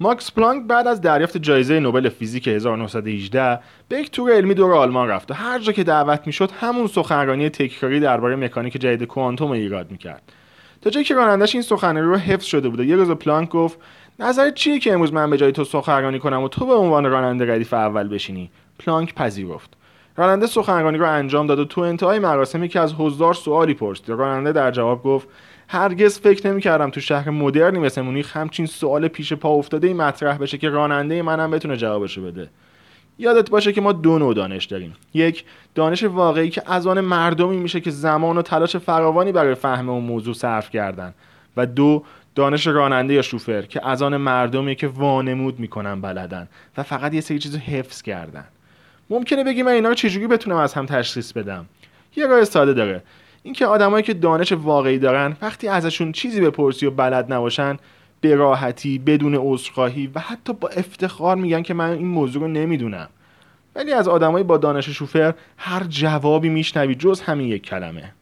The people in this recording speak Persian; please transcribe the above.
ماکس پلانک بعد از دریافت جایزه نوبل فیزیک 1918 به یک تور علمی دور آلمان رفت و هر جا که دعوت می‌شد همون سخنرانی تکراری درباره مکانیک جدید کوانتوم ایراد می‌کرد. تا جایی که رانندش این سخنرانی رو حفظ شده بود و یه روز پلانک گفت نظر چیه که امروز من به جای تو سخنرانی کنم و تو به عنوان راننده ردیف اول بشینی؟ پلانک پذیرفت. راننده سخنرانی رو انجام داد و تو انتهای مراسمی که از حضار سوالی پرسید. راننده در جواب گفت هرگز فکر نمی‌کردم تو شهر مدرنی مثل مونیخ همچین سوال پیش پا افتاده ای مطرح بشه که راننده منم بتونه جوابشو بده. یادت باشه که ما دو نوع دانش داریم. یک دانش واقعی که از آن مردمی میشه که زمان و تلاش فراوانی برای فهم اون موضوع صرف کردن. و دو دانش راننده یا شوفر که از آن مردمی که وانمود می‌کنن بلدن و فقط یه سری چیز حفظ کردن. ممکنه بگی من اینا چجوری بتونم از هم تشخیص بدم؟ یه راه ساده داره. اینکه آدمایی که دانش واقعی دارن وقتی ازشون چیزی بپرسی و بلد نباشن به راحتی بدون عذرخواهی و حتی با افتخار میگن که من این موضوع رو نمی‌دونم. ولی از آدمایی با دانش شوفر هر جوابی میشنوی جز همین یک کلمه.